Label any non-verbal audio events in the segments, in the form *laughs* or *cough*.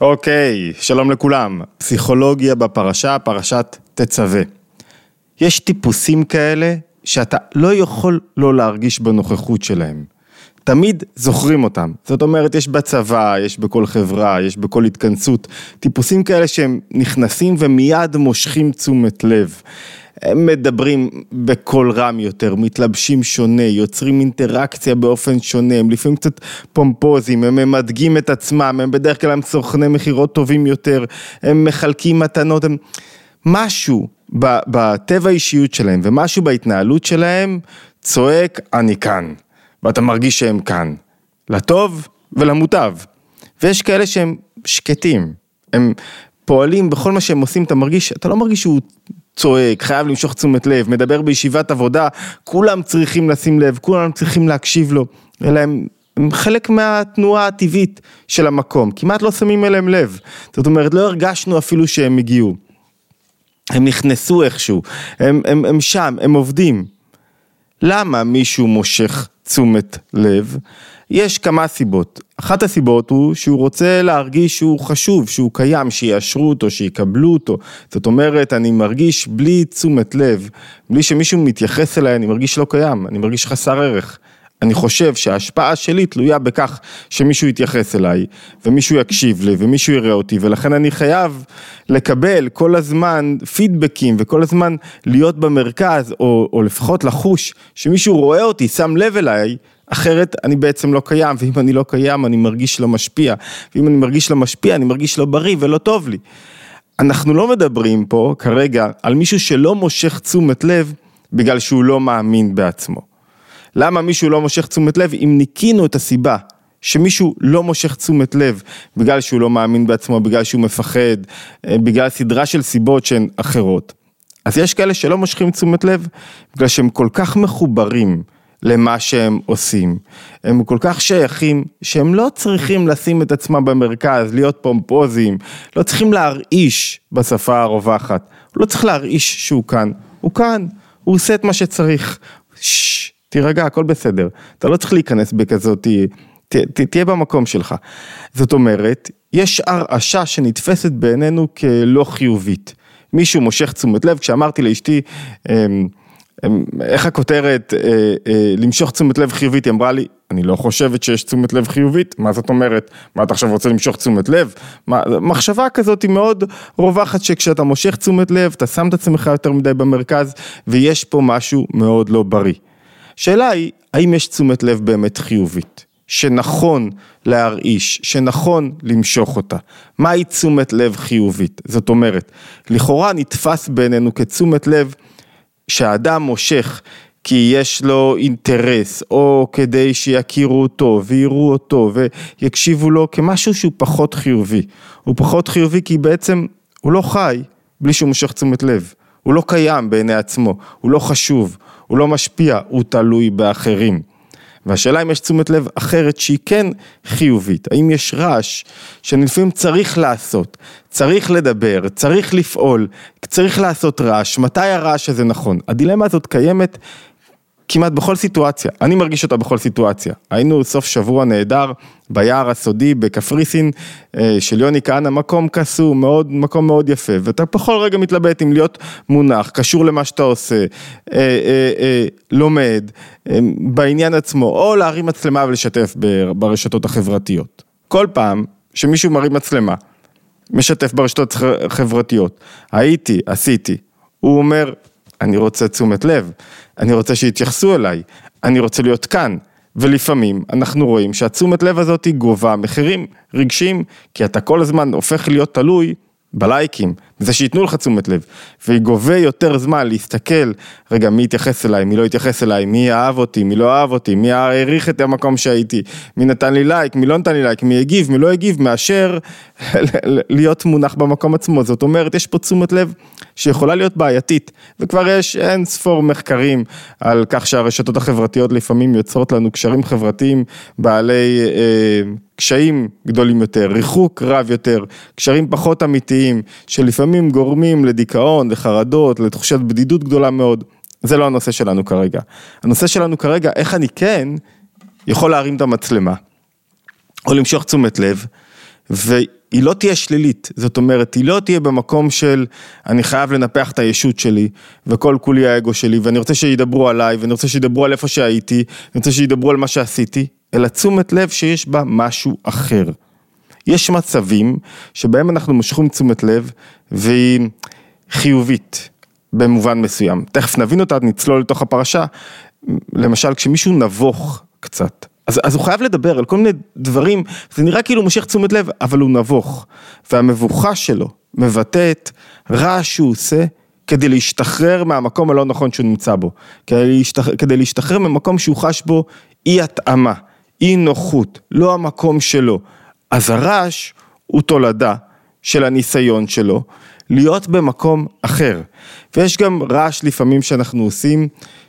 אוקיי, שלום לכולם. פסיכולוגיה בפרשה, פרשת תצווה. יש טיפוסים כאלה שאתה לא יכול לא להרגיש בנוכחות שלהם. תמיד זוכרים אותם. זאת אומרת, יש בצבא, יש בכל חברה, יש בכל התכנסות, טיפוסים כאלה שהם נכנסים ומיד מושכים תשומת לב. הם מדברים בקול רם יותר, מתלבשים שונה, יוצרים אינטראקציה באופן שונה, הם לפעמים קצת פומפוזים, הם ממדגים את עצמם, הם בדרך כלל הם סוכני מכירות טובים יותר, הם מחלקים מתנות, הם... משהו בטבע האישיות שלהם ומשהו בהתנהלות שלהם צועק אני כאן, ואתה מרגיש שהם כאן, לטוב ולמוטב. ויש כאלה שהם שקטים, הם פועלים בכל מה שהם עושים, אתה מרגיש, אתה לא מרגיש שהוא צועק, חייב למשוך תשומת לב, מדבר בישיבת עבודה, כולם צריכים לשים לב, כולם צריכים להקשיב לו, אלא הם, הם חלק מהתנועה הטבעית של המקום, כמעט לא שמים אליהם לב, זאת אומרת לא הרגשנו אפילו שהם הגיעו, הם נכנסו איכשהו, הם, הם, הם שם, הם עובדים. למה מישהו מושך תשומת לב? יש כמה סיבות. אחת הסיבות הוא שהוא רוצה להרגיש שהוא חשוב, שהוא קיים, שיאשרו אותו, שיקבלו אותו. זאת אומרת, אני מרגיש בלי תשומת לב, בלי שמישהו מתייחס אליי, אני מרגיש לא קיים, אני מרגיש חסר ערך. אני חושב שההשפעה שלי תלויה בכך שמישהו יתייחס אליי, ומישהו יקשיב לי, ומישהו יראה אותי, ולכן אני חייב לקבל כל הזמן פידבקים, וכל הזמן להיות במרכז, או, או לפחות לחוש שמישהו רואה אותי, שם לב אליי, אחרת אני בעצם לא קיים, ואם אני לא קיים אני מרגיש לא משפיע, ואם אני מרגיש לא משפיע אני מרגיש לא בריא ולא טוב לי. אנחנו לא מדברים פה כרגע על מישהו שלא מושך תשומת לב בגלל שהוא לא מאמין בעצמו. למה מישהו לא מושך תשומת לב? אם ניקינו את הסיבה שמישהו לא מושך תשומת לב בגלל שהוא לא מאמין בעצמו, בגלל שהוא מפחד, אה, בגלל סדרה של סיבות שהן אחרות. אז יש כאלה שלא מושכים תשומת לב בגלל שהם כל כך מחוברים למה שהם עושים. הם כל כך שייכים שהם לא צריכים לשים את עצמם במרכז, להיות פומפוזיים, לא צריכים להרעיש בשפה הרווחת, הוא לא צריך להרעיש שהוא כאן, הוא כאן, הוא עושה את מה שצריך. ששש, תירגע, הכל בסדר, אתה לא צריך להיכנס בכזאת, ת, ת, תהיה במקום שלך. זאת אומרת, יש הרעשה שנתפסת בעינינו כלא חיובית. מישהו מושך תשומת לב, כשאמרתי לאשתי, אמ, איך הכותרת, אה, אה, למשוך תשומת לב חיובית, היא אמרה לי, אני לא חושבת שיש תשומת לב חיובית, מה זאת אומרת, מה אתה עכשיו רוצה למשוך תשומת לב? מה, מחשבה כזאת היא מאוד רווחת שכשאתה מושך תשומת לב, אתה שם את עצמך יותר מדי במרכז, ויש פה משהו מאוד לא בריא. שאלה היא, האם יש תשומת לב באמת חיובית? שנכון להרעיש, שנכון למשוך אותה. מהי תשומת לב חיובית? זאת אומרת, לכאורה נתפס בעינינו כתשומת לב שהאדם מושך כי יש לו אינטרס, או כדי שיכירו אותו ויראו אותו ויקשיבו לו כמשהו שהוא פחות חיובי. הוא פחות חיובי כי בעצם הוא לא חי בלי שהוא מושך תשומת לב. הוא לא קיים בעיני עצמו, הוא לא חשוב, הוא לא משפיע, הוא תלוי באחרים. והשאלה אם יש תשומת לב אחרת שהיא כן חיובית, האם יש רעש שלפעמים צריך לעשות, צריך לדבר, צריך לפעול, צריך לעשות רעש, מתי הרעש הזה נכון? הדילמה הזאת קיימת כמעט בכל סיטואציה, אני מרגיש אותה בכל סיטואציה. היינו סוף שבוע נהדר ביער הסודי בקפריסין אה, של יוני כהנא, מקום קסום, מאוד, מקום מאוד יפה, ואתה בכל רגע מתלבט אם להיות מונח, קשור למה שאתה עושה, אה, אה, אה, לומד, אה, בעניין עצמו, או להרים מצלמה ולשתף ברשתות החברתיות. כל פעם שמישהו מרים מצלמה, משתף ברשתות החברתיות, הייתי, עשיתי, הוא אומר, אני רוצה תשומת לב, אני רוצה שיתייחסו אליי, אני רוצה להיות כאן. ולפעמים אנחנו רואים שהתשומת לב הזאת גובה מחירים רגשיים, כי אתה כל הזמן הופך להיות תלוי בלייקים, זה שייתנו לך תשומת לב, והיא גובה יותר זמן להסתכל, רגע, מי התייחס אליי, מי לא התייחס אליי, מי אהב אותי, מי לא אהב אותי, מי העריך את המקום שהייתי, מי נתן לי לייק, מי לא נתן לי לייק, מי הגיב, מי לא הגיב, מאשר *laughs* להיות מונח במקום עצמו, זאת אומרת, יש פה תשומת לב שיכולה להיות בעייתית, וכבר יש אין ספור מחקרים על כך שהרשתות החברתיות לפעמים יוצרות לנו קשרים חברתיים בעלי... אה, קשיים גדולים יותר, ריחוק רב יותר, קשרים פחות אמיתיים, שלפעמים גורמים לדיכאון, לחרדות, לתחושת בדידות גדולה מאוד. זה לא הנושא שלנו כרגע. הנושא שלנו כרגע, איך אני כן יכול להרים את המצלמה, או למשוך תשומת לב, והיא לא תהיה שלילית, זאת אומרת, היא לא תהיה במקום של אני חייב לנפח את הישות שלי, וכל כולי האגו שלי, ואני רוצה שידברו עליי, ואני רוצה שידברו על איפה שהייתי, אני רוצה שידברו על מה שעשיתי, אלא תשומת לב שיש בה משהו אחר. יש מצבים שבהם אנחנו מושכים תשומת לב והיא חיובית במובן מסוים. תכף נבין אותה, נצלול לתוך הפרשה. למשל, כשמישהו נבוך קצת, אז, אז הוא חייב לדבר על כל מיני דברים, זה נראה כאילו הוא מושך תשומת לב, אבל הוא נבוך. והמבוכה שלו מבטאת רעש שהוא עושה כדי להשתחרר מהמקום הלא נכון שהוא נמצא בו. כדי להשתחרר, כדי להשתחרר ממקום שהוא חש בו אי התאמה, אי נוחות, לא המקום שלו. אז הרעש הוא תולדה של הניסיון שלו להיות במקום אחר. ויש גם רעש לפעמים שאנחנו עושים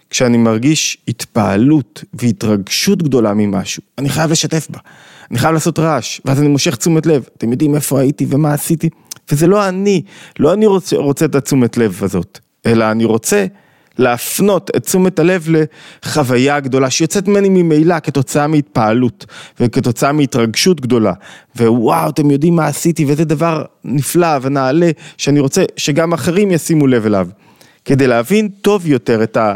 כשאני מרגיש התפעלות והתרגשות גדולה ממשהו, אני חייב לשתף בה, אני חייב לעשות רעש, ואז אני מושך תשומת לב, אתם יודעים איפה הייתי ומה עשיתי, וזה לא אני, לא אני רוצה, רוצה את התשומת לב הזאת, אלא אני רוצה להפנות את תשומת הלב לחוויה גדולה שיוצאת ממני ממילא כתוצאה מהתפעלות וכתוצאה מהתרגשות גדולה. ווואו אתם יודעים מה עשיתי וזה דבר נפלא ונעלה שאני רוצה שגם אחרים ישימו לב אליו. כדי להבין טוב יותר את, ה,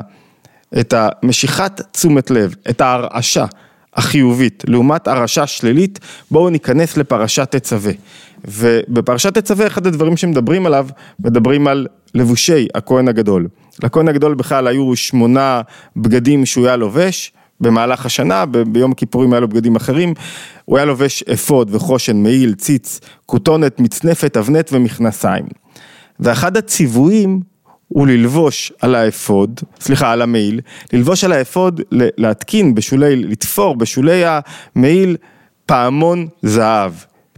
את המשיכת תשומת לב, את ההרעשה החיובית לעומת הרעשה שלילית בואו ניכנס לפרשת תצווה. ובפרשת תצווה אחד הדברים שמדברים עליו מדברים על לבושי הכהן הגדול. לכהן הגדול בכלל היו שמונה בגדים שהוא היה לובש במהלך השנה, ביום הכיפורים היה לו בגדים אחרים, הוא היה לובש אפוד וחושן, מעיל, ציץ, כותונת, מצנפת, אבנט ומכנסיים. ואחד הציוויים הוא ללבוש על האפוד, סליחה, על המעיל, ללבוש על האפוד, להתקין בשולי, לתפור בשולי המעיל פעמון זהב.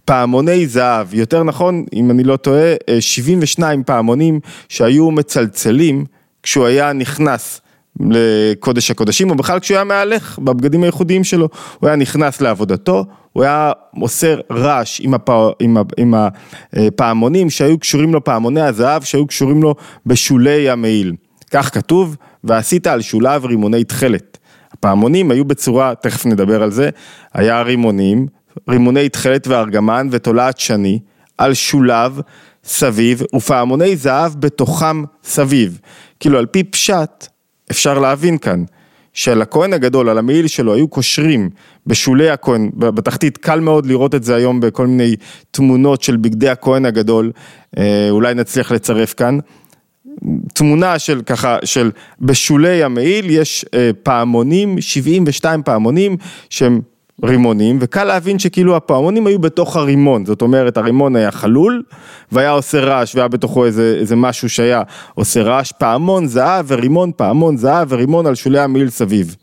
פעמוני זהב, יותר נכון, אם אני לא טועה, 72 פעמונים שהיו מצלצלים כשהוא היה נכנס לקודש הקודשים, או בכלל כשהוא היה מהלך בבגדים הייחודיים שלו, הוא היה נכנס לעבודתו, הוא היה עושה רעש עם, הפ... עם, ה... עם הפעמונים שהיו קשורים לו, פעמוני הזהב שהיו קשורים לו בשולי המעיל. כך כתוב, ועשית על שוליו רימוני תכלת. הפעמונים היו בצורה, תכף נדבר על זה, היה רימונים, רימוני תכלת וארגמן ותולעת שני, על שוליו סביב, ופעמוני זהב בתוכם סביב. כאילו על פי פשט, אפשר להבין כאן, שלכהן הגדול, על המעיל שלו, היו קושרים בשולי הכהן, בתחתית, קל מאוד לראות את זה היום בכל מיני תמונות של בגדי הכהן הגדול, אה, אולי נצליח לצרף כאן. תמונה של ככה, של בשולי המעיל יש אה, פעמונים, 72 פעמונים שהם רימונים, וקל להבין שכאילו הפעמונים היו בתוך הרימון, זאת אומרת הרימון היה חלול, והיה עושה רעש, והיה בתוכו איזה, איזה משהו שהיה עושה רעש, פעמון זהב ורימון, פעמון זהב ורימון על שולי המעיל סביב.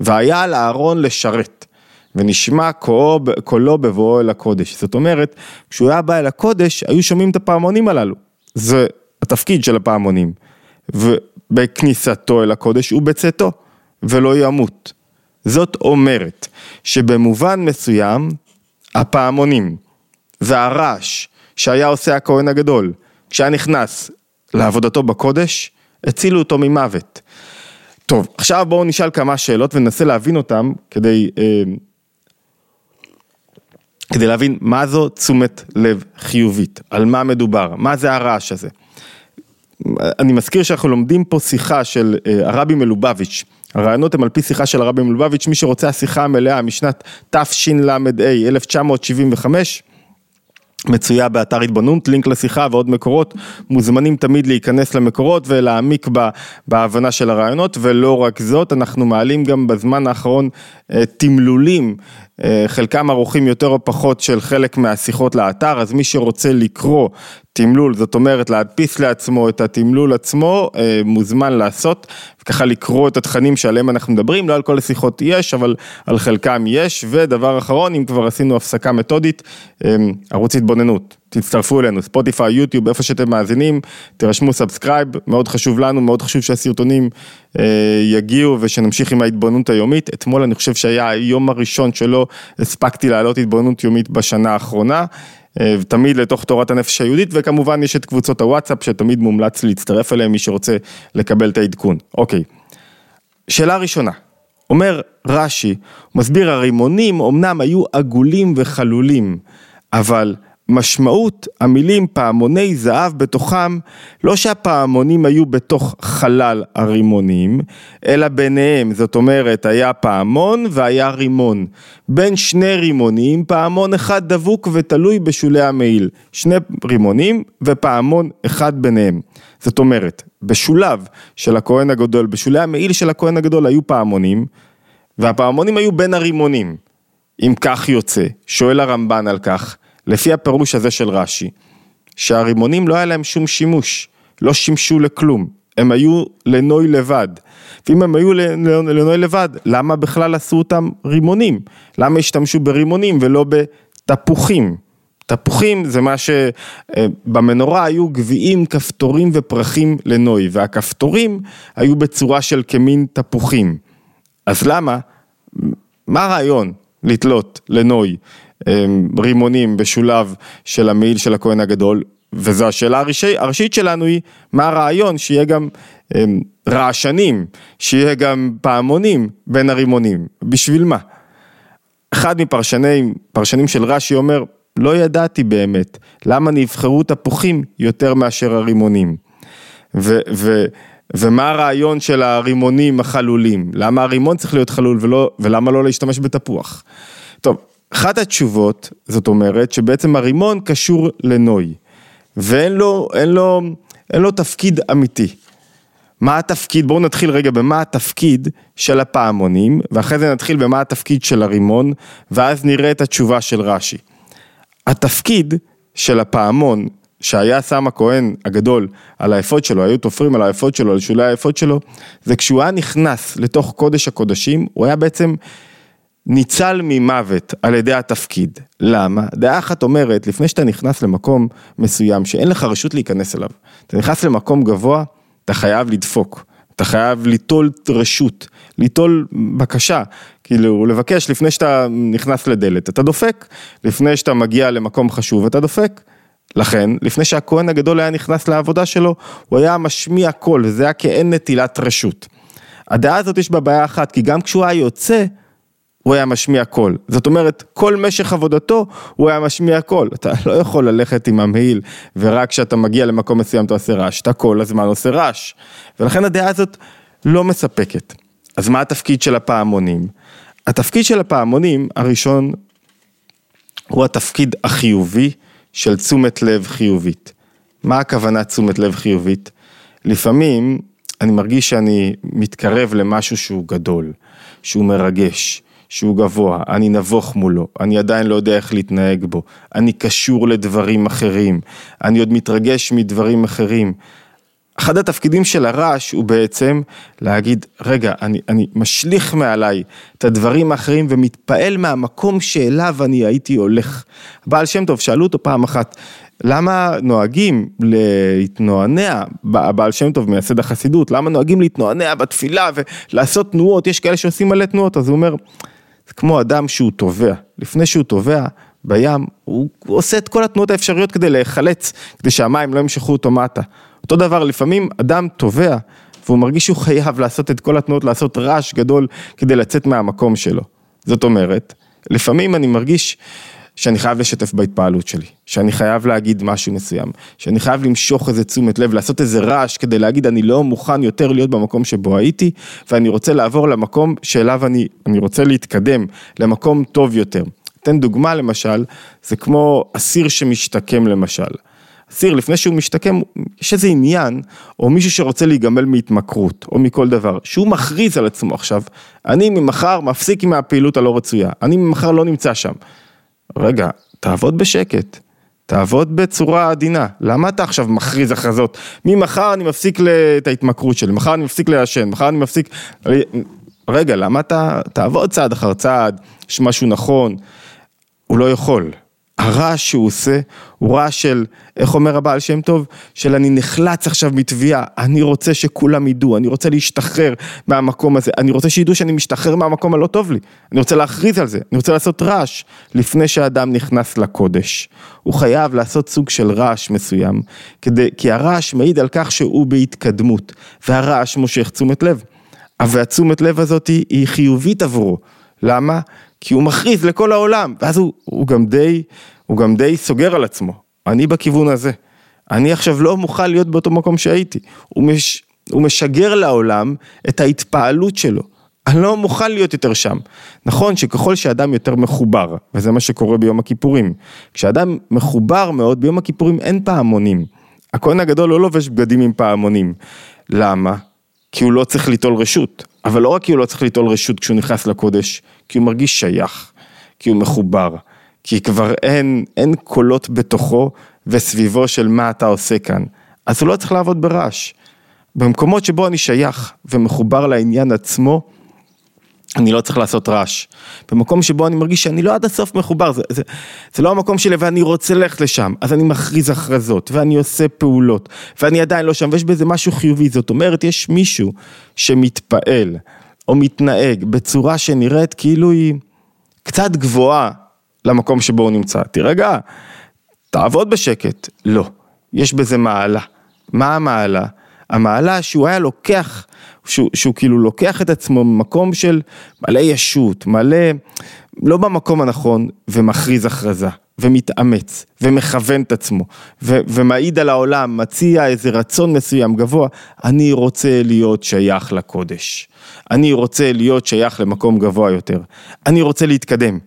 והיה על הארון לשרת, ונשמע קולו, קולו בבואו אל הקודש. זאת אומרת, כשהוא היה בא אל הקודש, היו שומעים את הפעמונים הללו. זה התפקיד של הפעמונים. ובכניסתו אל הקודש ובצאתו, ולא ימות. זאת אומרת שבמובן מסוים הפעמונים והרעש שהיה עושה הכהן הגדול כשהיה נכנס לעבודתו בקודש, הצילו אותו ממוות. טוב, עכשיו בואו נשאל כמה שאלות וננסה להבין אותן כדי, אה, כדי להבין מה זו תשומת לב חיובית, על מה מדובר, מה זה הרעש הזה. אני מזכיר שאנחנו לומדים פה שיחה של אה, הרבי מלובביץ', הרעיונות הם על פי שיחה של הרבי מלובביץ', מי שרוצה השיחה המלאה משנת תשל"ה 1975, מצויה באתר התבוננות, לינק לשיחה ועוד מקורות, מוזמנים תמיד להיכנס למקורות ולהעמיק בהבנה של הרעיונות, ולא רק זאת, אנחנו מעלים גם בזמן האחרון אה, תמלולים, אה, חלקם ערוכים יותר או פחות של חלק מהשיחות לאתר, אז מי שרוצה לקרוא תמלול, זאת אומרת להדפיס לעצמו את התמלול עצמו, אה, מוזמן לעשות, וככה לקרוא את התכנים שעליהם אנחנו מדברים, לא על כל השיחות יש, אבל על חלקם יש, ודבר אחרון, אם כבר עשינו הפסקה מתודית, אה, ערוץ התבוננות, תצטרפו אלינו, ספוטיפיי, יוטיוב, איפה שאתם מאזינים, תירשמו subscribe, מאוד חשוב לנו, מאוד חשוב שהסרטונים אה, יגיעו ושנמשיך עם ההתבוננות היומית. אתמול אני חושב שהיה היום הראשון שלא הספקתי להעלות התבוננות יומית בשנה האחרונה. אה, תמיד לתוך תורת הנפש היהודית, וכמובן יש את קבוצות הוואטסאפ שתמיד מומלץ להצטרף אליהם, מי שרוצה לקבל את העדכון. אוקיי, שאלה ראשונה, אומר רש"י, מסביר הרימונים אמנם היו עגולים וחלולים, אבל משמעות המילים פעמוני זהב בתוכם, לא שהפעמונים היו בתוך חלל הרימונים, אלא ביניהם, זאת אומרת היה פעמון והיה רימון. בין שני רימונים, פעמון אחד דבוק ותלוי בשולי המעיל. שני רימונים ופעמון אחד ביניהם. זאת אומרת, בשולב של הכהן הגדול, בשולי המעיל של הכהן הגדול היו פעמונים, והפעמונים היו בין הרימונים. אם כך יוצא, שואל הרמב"ן על כך, לפי הפירוש הזה של רש"י, שהרימונים לא היה להם שום שימוש, לא שימשו לכלום, הם היו לנוי לבד. ואם הם היו לנוי לבד, למה בכלל עשו אותם רימונים? למה השתמשו ברימונים ולא בתפוחים? תפוחים זה מה שבמנורה היו גביעים, כפתורים ופרחים לנוי, והכפתורים היו בצורה של כמין תפוחים. אז למה? מה הרעיון לתלות לנוי רימונים בשולב של המעיל של הכהן הגדול, וזו השאלה הראשי, הראשית שלנו היא, מה הרעיון שיהיה גם אמ, רעשנים, שיהיה גם פעמונים בין הרימונים, בשביל מה? אחד מפרשנים, פרשנים של רש"י אומר, לא ידעתי באמת, למה נבחרו תפוחים יותר מאשר הרימונים. ו, ו, ומה הרעיון של הרימונים החלולים? למה הרימון צריך להיות חלול ולא, ולמה לא להשתמש בתפוח? טוב, אחת התשובות, זאת אומרת, שבעצם הרימון קשור לנוי, ואין לו, אין לו, אין לו תפקיד אמיתי. מה התפקיד, בואו נתחיל רגע במה התפקיד של הפעמונים, ואחרי זה נתחיל במה התפקיד של הרימון, ואז נראה את התשובה של רש"י. התפקיד של הפעמון שהיה שם הכהן הגדול על האפוד שלו, היו תופרים על האפוד שלו, על שולי האפוד שלו, זה כשהוא היה נכנס לתוך קודש הקודשים, הוא היה בעצם ניצל ממוות על ידי התפקיד. למה? דעה אחת אומרת, לפני שאתה נכנס למקום מסוים שאין לך רשות להיכנס אליו, אתה נכנס למקום גבוה, אתה חייב לדפוק. אתה חייב ליטול רשות, ליטול בקשה, כאילו לבקש לפני שאתה נכנס לדלת, אתה דופק, לפני שאתה מגיע למקום חשוב אתה דופק. לכן, לפני שהכהן הגדול היה נכנס לעבודה שלו, הוא היה משמיע קול, וזה היה כאין נטילת רשות. הדעה הזאת יש בה בעיה אחת, כי גם כשהוא היה יוצא, הוא היה משמיע קול. זאת אומרת, כל משך עבודתו הוא היה משמיע קול. אתה לא יכול ללכת עם המעיל ורק כשאתה מגיע למקום מסוים אתה עושה רעש, אתה כל הזמן עושה רעש. ולכן הדעה הזאת לא מספקת. אז מה התפקיד של הפעמונים? התפקיד של הפעמונים הראשון הוא התפקיד החיובי של תשומת לב חיובית. מה הכוונה תשומת לב חיובית? לפעמים אני מרגיש שאני מתקרב למשהו שהוא גדול, שהוא מרגש, שהוא גבוה, אני נבוך מולו, אני עדיין לא יודע איך להתנהג בו, אני קשור לדברים אחרים, אני עוד מתרגש מדברים אחרים. אחד התפקידים של הרעש הוא בעצם להגיד, רגע, אני, אני משליך מעליי את הדברים האחרים ומתפעל מהמקום שאליו אני הייתי הולך. בעל שם טוב, שאלו אותו פעם אחת, למה נוהגים להתנוענע, בעל שם טוב מייסד החסידות, למה נוהגים להתנוענע בתפילה ולעשות תנועות, יש כאלה שעושים מלא תנועות, אז הוא אומר, כמו אדם שהוא טובע, לפני שהוא טובע בים, הוא, עושה את כל התנועות האפשריות כדי להיחלץ, כדי שהמים לא ימשכו אותו מטה. אותו דבר, לפעמים אדם טובע, והוא מרגיש שהוא חייב לעשות את כל התנועות, לעשות רעש גדול כדי לצאת מהמקום שלו. זאת אומרת, לפעמים אני מרגיש שאני חייב לשתף בהתפעלות שלי, שאני חייב להגיד משהו מסוים, שאני חייב למשוך איזה תשומת לב, לעשות איזה רעש כדי להגיד אני לא מוכן יותר להיות במקום שבו הייתי, ואני רוצה לעבור למקום שאליו אני, אני רוצה להתקדם, למקום טוב יותר. אתן דוגמה למשל, זה כמו אסיר שמשתקם למשל. אסיר לפני שהוא משתקם, יש איזה עניין, או מישהו שרוצה להיגמל מהתמכרות, או מכל דבר, שהוא מכריז על עצמו עכשיו, אני ממחר מפסיק עם הפעילות הלא רצויה, אני ממחר לא נמצא שם. רגע, תעבוד בשקט, תעבוד בצורה עדינה, למה אתה עכשיו מכריז הכרזות? ממחר אני מפסיק את ההתמכרות שלי, מחר אני מפסיק לעשן, מחר אני מפסיק... רגע, למה אתה... תעבוד צעד אחר צעד, יש משהו נכון, הוא לא יכול. הרעש שהוא עושה הוא רעש של, איך אומר הבעל שם טוב? של אני נחלץ עכשיו מתביעה, אני רוצה שכולם ידעו, אני רוצה להשתחרר מהמקום הזה, אני רוצה שידעו שאני משתחרר מהמקום הלא טוב לי, אני רוצה להכריז על זה, אני רוצה לעשות רעש לפני שהאדם נכנס לקודש. הוא חייב לעשות סוג של רעש מסוים, כדי, כי הרעש מעיד על כך שהוא בהתקדמות, והרעש מושך תשומת לב. והתשומת לב הזאת היא, היא חיובית עבורו. למה? כי הוא מכריז לכל העולם, ואז הוא, הוא גם די, הוא גם די סוגר על עצמו, אני בכיוון הזה. אני עכשיו לא מוכן להיות באותו מקום שהייתי. הוא, מש, הוא משגר לעולם את ההתפעלות שלו. אני לא מוכן להיות יותר שם. נכון שככל שאדם יותר מחובר, וזה מה שקורה ביום הכיפורים, כשאדם מחובר מאוד, ביום הכיפורים אין פעמונים. הכהן הגדול לא לובש בגדים עם פעמונים. למה? כי הוא לא צריך ליטול רשות. אבל לא רק כי הוא לא צריך ליטול רשות כשהוא נכנס לקודש, כי הוא מרגיש שייך, כי הוא מחובר, כי כבר אין, אין קולות בתוכו וסביבו של מה אתה עושה כאן. אז הוא לא צריך לעבוד ברעש. במקומות שבו אני שייך ומחובר לעניין עצמו, אני לא צריך לעשות רעש. במקום שבו אני מרגיש שאני לא עד הסוף מחובר, זה, זה, זה לא המקום שלי ואני רוצה ללכת לשם, אז אני מכריז הכרזות, ואני עושה פעולות, ואני עדיין לא שם, ויש בזה משהו חיובי, זאת אומרת, יש מישהו שמתפעל, או מתנהג בצורה שנראית כאילו היא קצת גבוהה למקום שבו הוא נמצא. תירגע, תעבוד בשקט. לא, יש בזה מעלה. מה המעלה? המעלה שהוא היה לוקח, שהוא, שהוא כאילו לוקח את עצמו ממקום של מלא ישות, מלא, לא במקום הנכון, ומכריז הכרזה, ומתאמץ, ומכוון את עצמו, ו, ומעיד על העולם, מציע איזה רצון מסוים גבוה, אני רוצה להיות שייך לקודש. אני רוצה להיות שייך למקום גבוה יותר. אני רוצה להתקדם.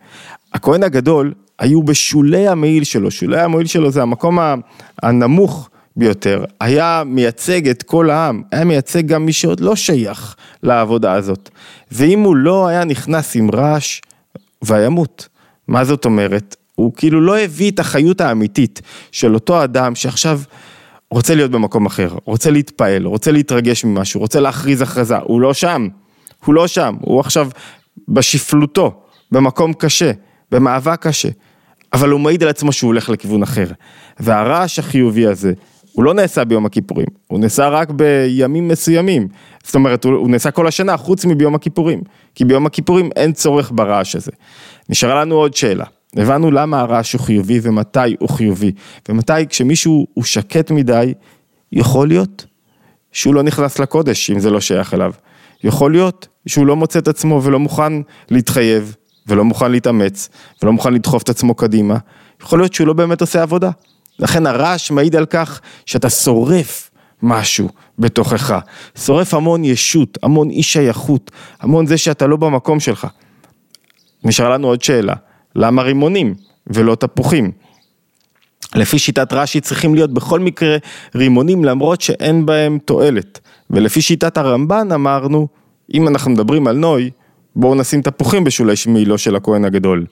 הכהן הגדול היו בשולי המעיל שלו, שולי המעיל שלו זה המקום הנמוך ביותר, היה מייצג את כל העם, היה מייצג גם מי שעוד לא שייך לעבודה הזאת. ואם הוא לא היה נכנס עם רעש, וימות. מה זאת אומרת? הוא כאילו לא הביא את החיות האמיתית של אותו אדם שעכשיו רוצה להיות במקום אחר, רוצה להתפעל, רוצה להתרגש ממשהו, רוצה להכריז הכרזה, הוא לא שם, הוא לא שם, הוא עכשיו בשפלותו, במקום קשה, במאבק קשה, אבל הוא מעיד על עצמו שהוא הולך לכיוון אחר. והרעש החיובי הזה, הוא לא נעשה ביום הכיפורים, הוא נעשה רק בימים מסוימים. זאת אומרת, הוא נעשה כל השנה חוץ מביום הכיפורים, כי ביום הכיפורים אין צורך ברעש הזה. נשארה לנו עוד שאלה, הבנו למה הרעש הוא חיובי ומתי הוא חיובי, ומתי כשמישהו הוא שקט מדי, יכול להיות שהוא לא נכנס לקודש אם זה לא שייך אליו. יכול להיות שהוא לא מוצא את עצמו ולא מוכן להתחייב, ולא מוכן להתאמץ, ולא מוכן לדחוף את עצמו קדימה. יכול להיות שהוא לא באמת עושה עבודה. לכן הרעש מעיד על כך שאתה שורף משהו בתוכך, שורף המון ישות, המון אי שייכות, המון זה שאתה לא במקום שלך. נשאר לנו עוד שאלה, למה רימונים ולא תפוחים? לפי שיטת רש"י צריכים להיות בכל מקרה רימונים למרות שאין בהם תועלת. ולפי שיטת הרמב"ן אמרנו, אם אנחנו מדברים על נוי, בואו נשים תפוחים בשולי שמעילו של הכהן הגדול.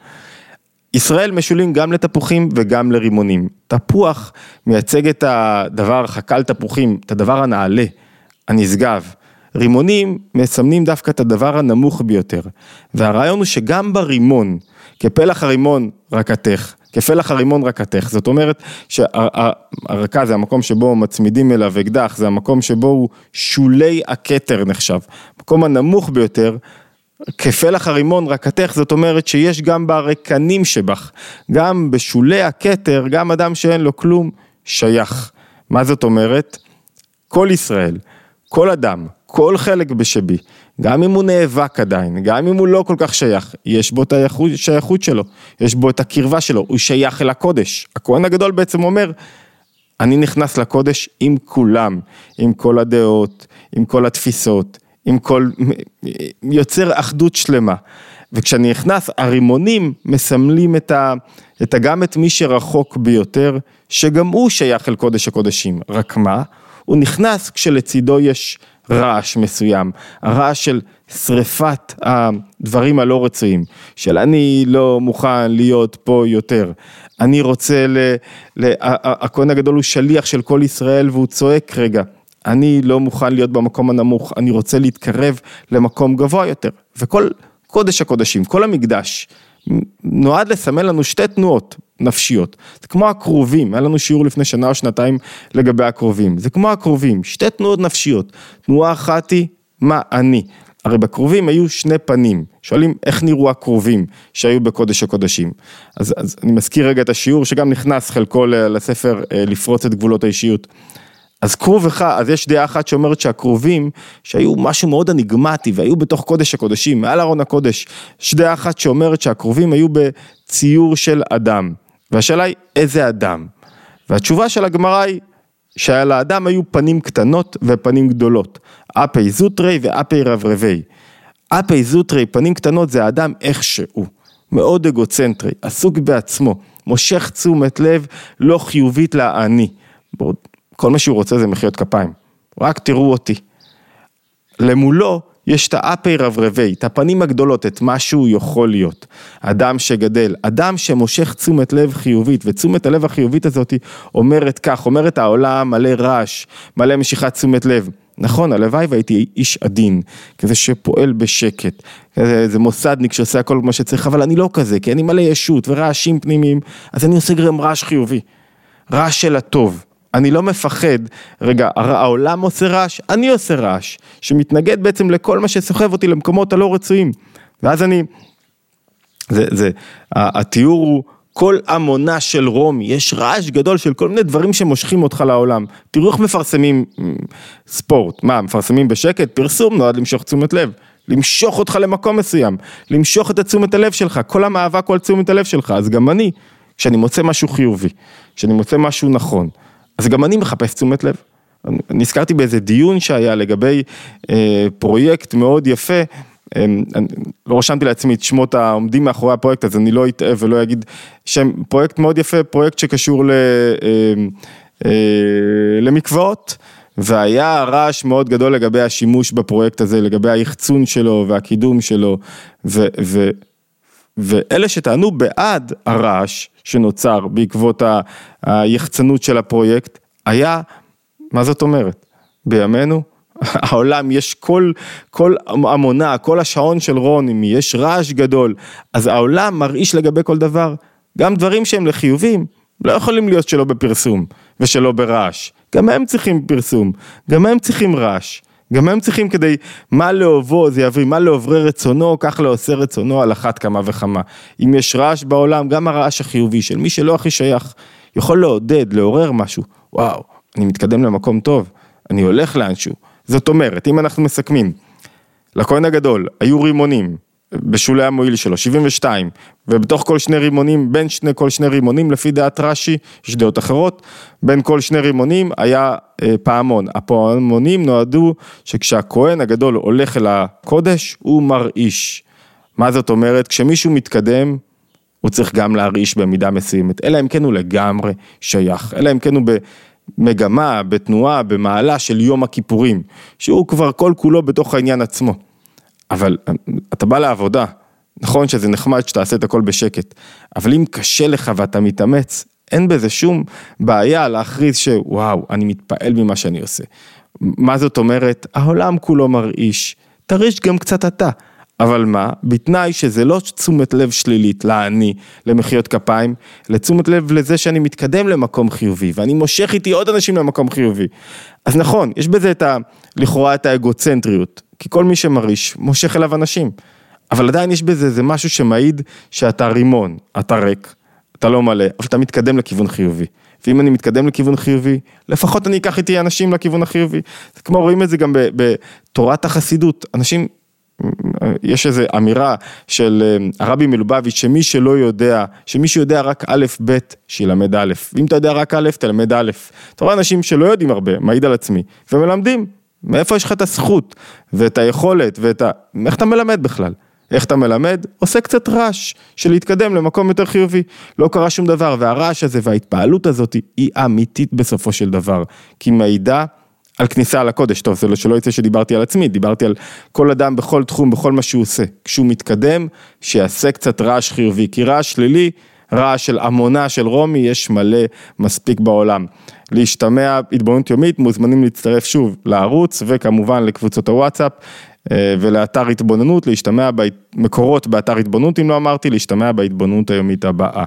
ישראל משולים גם לתפוחים וגם לרימונים. תפוח מייצג את הדבר, חקל תפוחים, את הדבר הנעלה, הנשגב. רימונים מסמנים דווקא את הדבר הנמוך ביותר. והרעיון הוא שגם ברימון, כפלח הרימון רקתך, כפלח הרימון רקתך, זאת אומרת שהרקה זה המקום שבו מצמידים אליו אקדח, זה המקום שבו הוא שולי הכתר נחשב, המקום הנמוך ביותר, כפלח הרימון רקתך, זאת אומרת שיש גם ברקנים שבך, גם בשולי הכתר, גם אדם שאין לו כלום, שייך. מה זאת אומרת? כל ישראל, כל אדם, כל חלק בשבי, גם אם הוא נאבק עדיין, גם אם הוא לא כל כך שייך, יש בו את השייכות שלו, יש בו את הקרבה שלו, הוא שייך אל הקודש. הכהן הגדול בעצם אומר, אני נכנס לקודש עם כולם, עם כל הדעות, עם כל התפיסות, עם כל, יוצר אחדות שלמה. וכשאני נכנס, הרימונים מסמלים את ה, את ה, גם את מי שרחוק ביותר, שגם הוא שייך אל קודש הקודשים, רק מה? הוא נכנס כשלצידו יש רעש מסוים, הרעש של שריפת הדברים הלא רצויים, של אני לא מוכן להיות פה יותר, אני רוצה, ל, ל, הכהן הגדול הוא שליח של כל ישראל והוא צועק רגע, אני לא מוכן להיות במקום הנמוך, אני רוצה להתקרב למקום גבוה יותר. וכל קודש הקודשים, כל המקדש, נועד לסמל לנו שתי תנועות נפשיות. זה כמו הקרובים, היה לנו שיעור לפני שנה או שנתיים לגבי הקרובים. זה כמו הקרובים, שתי תנועות נפשיות. תנועה אחת היא, מה אני. הרי בקרובים היו שני פנים, שואלים איך נראו הקרובים שהיו בקודש הקודשים. אז, אז אני מזכיר רגע את השיעור שגם נכנס חלקו לספר אה, לפרוץ את גבולות האישיות. אז כרוב אחד, אז יש דעה אחת שאומרת שהכרובים, שהיו משהו מאוד אניגמטי והיו בתוך קודש הקודשים, מעל ארון הקודש, יש דעה אחת שאומרת שהכרובים היו בציור של אדם. והשאלה היא, איזה אדם? והתשובה של הגמרא היא, שעל האדם היו פנים קטנות ופנים גדולות. אפי זוטרי ואפי רברבי. אפי זוטרי, פנים קטנות, זה האדם איך שהוא. מאוד אגוצנטרי, עסוק בעצמו, מושך תשומת לב לא חיובית לאני. כל מה שהוא רוצה זה מחיאות כפיים. רק תראו אותי. למולו יש את האפי רברבי, את הפנים הגדולות, את מה שהוא יכול להיות. אדם שגדל, אדם שמושך תשומת לב חיובית, ותשומת הלב החיובית הזאת אומרת כך, אומרת העולם מלא רעש, מלא משיכת תשומת לב. נכון, הלוואי והייתי איש עדין, כזה שפועל בשקט, איזה מוסדניק שעושה הכל כמו שצריך, אבל אני לא כזה, כי אני מלא ישות ורעשים פנימיים, אז אני עושה גם רעש חיובי, רעש של הטוב. אני לא מפחד, רגע, העולם עושה רעש, אני עושה רעש, שמתנגד בעצם לכל מה שסוחב אותי למקומות הלא רצויים. ואז אני, זה, זה, התיאור הוא כל המונה של רומי, יש רעש גדול של כל מיני דברים שמושכים אותך לעולם. תראו איך מפרסמים ספורט, מה, מפרסמים בשקט? פרסום נועד למשוך תשומת לב. למשוך אותך למקום מסוים, למשוך את תשומת הלב שלך, כל המאבק הוא על תשומת הלב שלך, אז גם אני, כשאני מוצא משהו חיובי, כשאני מוצא משהו נכון, אז גם אני מחפש תשומת לב. נזכרתי באיזה דיון שהיה לגבי אה, פרויקט מאוד יפה, אה, לא רשמתי לעצמי את שמות העומדים מאחורי הפרויקט, אז אני לא אטעה ולא אגיד שם, פרויקט מאוד יפה, פרויקט שקשור ל, אה, אה, למקוואות. והיה רעש מאוד גדול לגבי השימוש בפרויקט הזה, לגבי היחצון שלו והקידום שלו, ו, ו, ואלה שטענו בעד הרעש שנוצר בעקבות היחצנות של הפרויקט, היה, מה זאת אומרת? בימינו, *laughs* העולם יש כל, כל המונה, כל השעון של רוני, יש רעש גדול, אז העולם מרעיש לגבי כל דבר, גם דברים שהם לחיובים, לא יכולים להיות שלא בפרסום ושלא ברעש, גם הם צריכים פרסום, גם הם צריכים רעש. גם הם צריכים כדי מה לאהובו זה יביא, מה לעוברי רצונו, כך לעושה רצונו על אחת כמה וכמה. אם יש רעש בעולם, גם הרעש החיובי של מי שלא הכי שייך, יכול לעודד, לעורר משהו. וואו, אני מתקדם למקום טוב, אני הולך לאנשהו. זאת אומרת, אם אנחנו מסכמים, לכהן הגדול היו רימונים, בשולי המועיל שלו, 72, ובתוך כל שני רימונים, בין שני, כל שני רימונים, לפי דעת רש"י, יש דעות אחרות, בין כל שני רימונים היה אה, פעמון. הפעמונים נועדו שכשהכהן הגדול הולך אל הקודש, הוא מרעיש. מה זאת אומרת? כשמישהו מתקדם, הוא צריך גם להרעיש במידה מסוימת, אלא אם כן הוא לגמרי שייך, אלא אם כן הוא במגמה, בתנועה, במעלה של יום הכיפורים, שהוא כבר כל כולו בתוך העניין עצמו. אבל אתה בא לעבודה, נכון שזה נחמד שתעשה את הכל בשקט, אבל אם קשה לך ואתה מתאמץ, אין בזה שום בעיה להכריז שוואו, אני מתפעל ממה שאני עושה. מה זאת אומרת? העולם כולו מרעיש, תרעיש גם קצת אתה. אבל מה? בתנאי שזה לא תשומת לב שלילית לאני, למחיאות כפיים, לתשומת לב לזה שאני מתקדם למקום חיובי, ואני מושך איתי עוד אנשים למקום חיובי. אז נכון, יש בזה את ה... לכאורה את האגוצנטריות, כי כל מי שמרעיש מושך אליו אנשים. אבל עדיין יש בזה איזה משהו שמעיד שאתה רימון, אתה ריק, אתה לא מלא, אבל אתה מתקדם לכיוון חיובי. ואם אני מתקדם לכיוון חיובי, לפחות אני אקח איתי אנשים לכיוון החיובי. זה כמו רואים את זה גם בתורת החסידות, אנשים, יש איזו אמירה של אה, הרבי מלובביץ', שמי שלא יודע, שמי שיודע רק א', ב', שילמד א', ואם אתה יודע רק א', תלמד א'. אתה רואה אנשים שלא יודעים הרבה, מעיד על עצמי, ומלמדים, מאיפה יש לך את הזכות, ואת היכולת, ואת ה... איך אתה מלמד בכלל? איך אתה מלמד? עושה קצת רעש של להתקדם למקום יותר חיובי. לא קרה שום דבר, והרעש הזה וההתפעלות הזאת היא אמיתית בסופו של דבר, כי מעידה על כניסה לקודש. טוב, זה לא שלא יצא שדיברתי על עצמי, דיברתי על כל אדם בכל תחום, בכל מה שהוא עושה. כשהוא מתקדם, שיעשה קצת רעש חיובי, כי רעש שלילי, רעש של עמונה של רומי, יש מלא מספיק בעולם. להשתמע התבוננות יומית, מוזמנים להצטרף שוב לערוץ וכמובן לקבוצות הוואטסאפ אה, ולאתר התבוננות, להשתמע במקורות באתר התבוננות אם לא אמרתי, להשתמע בהתבוננות היומית הבאה.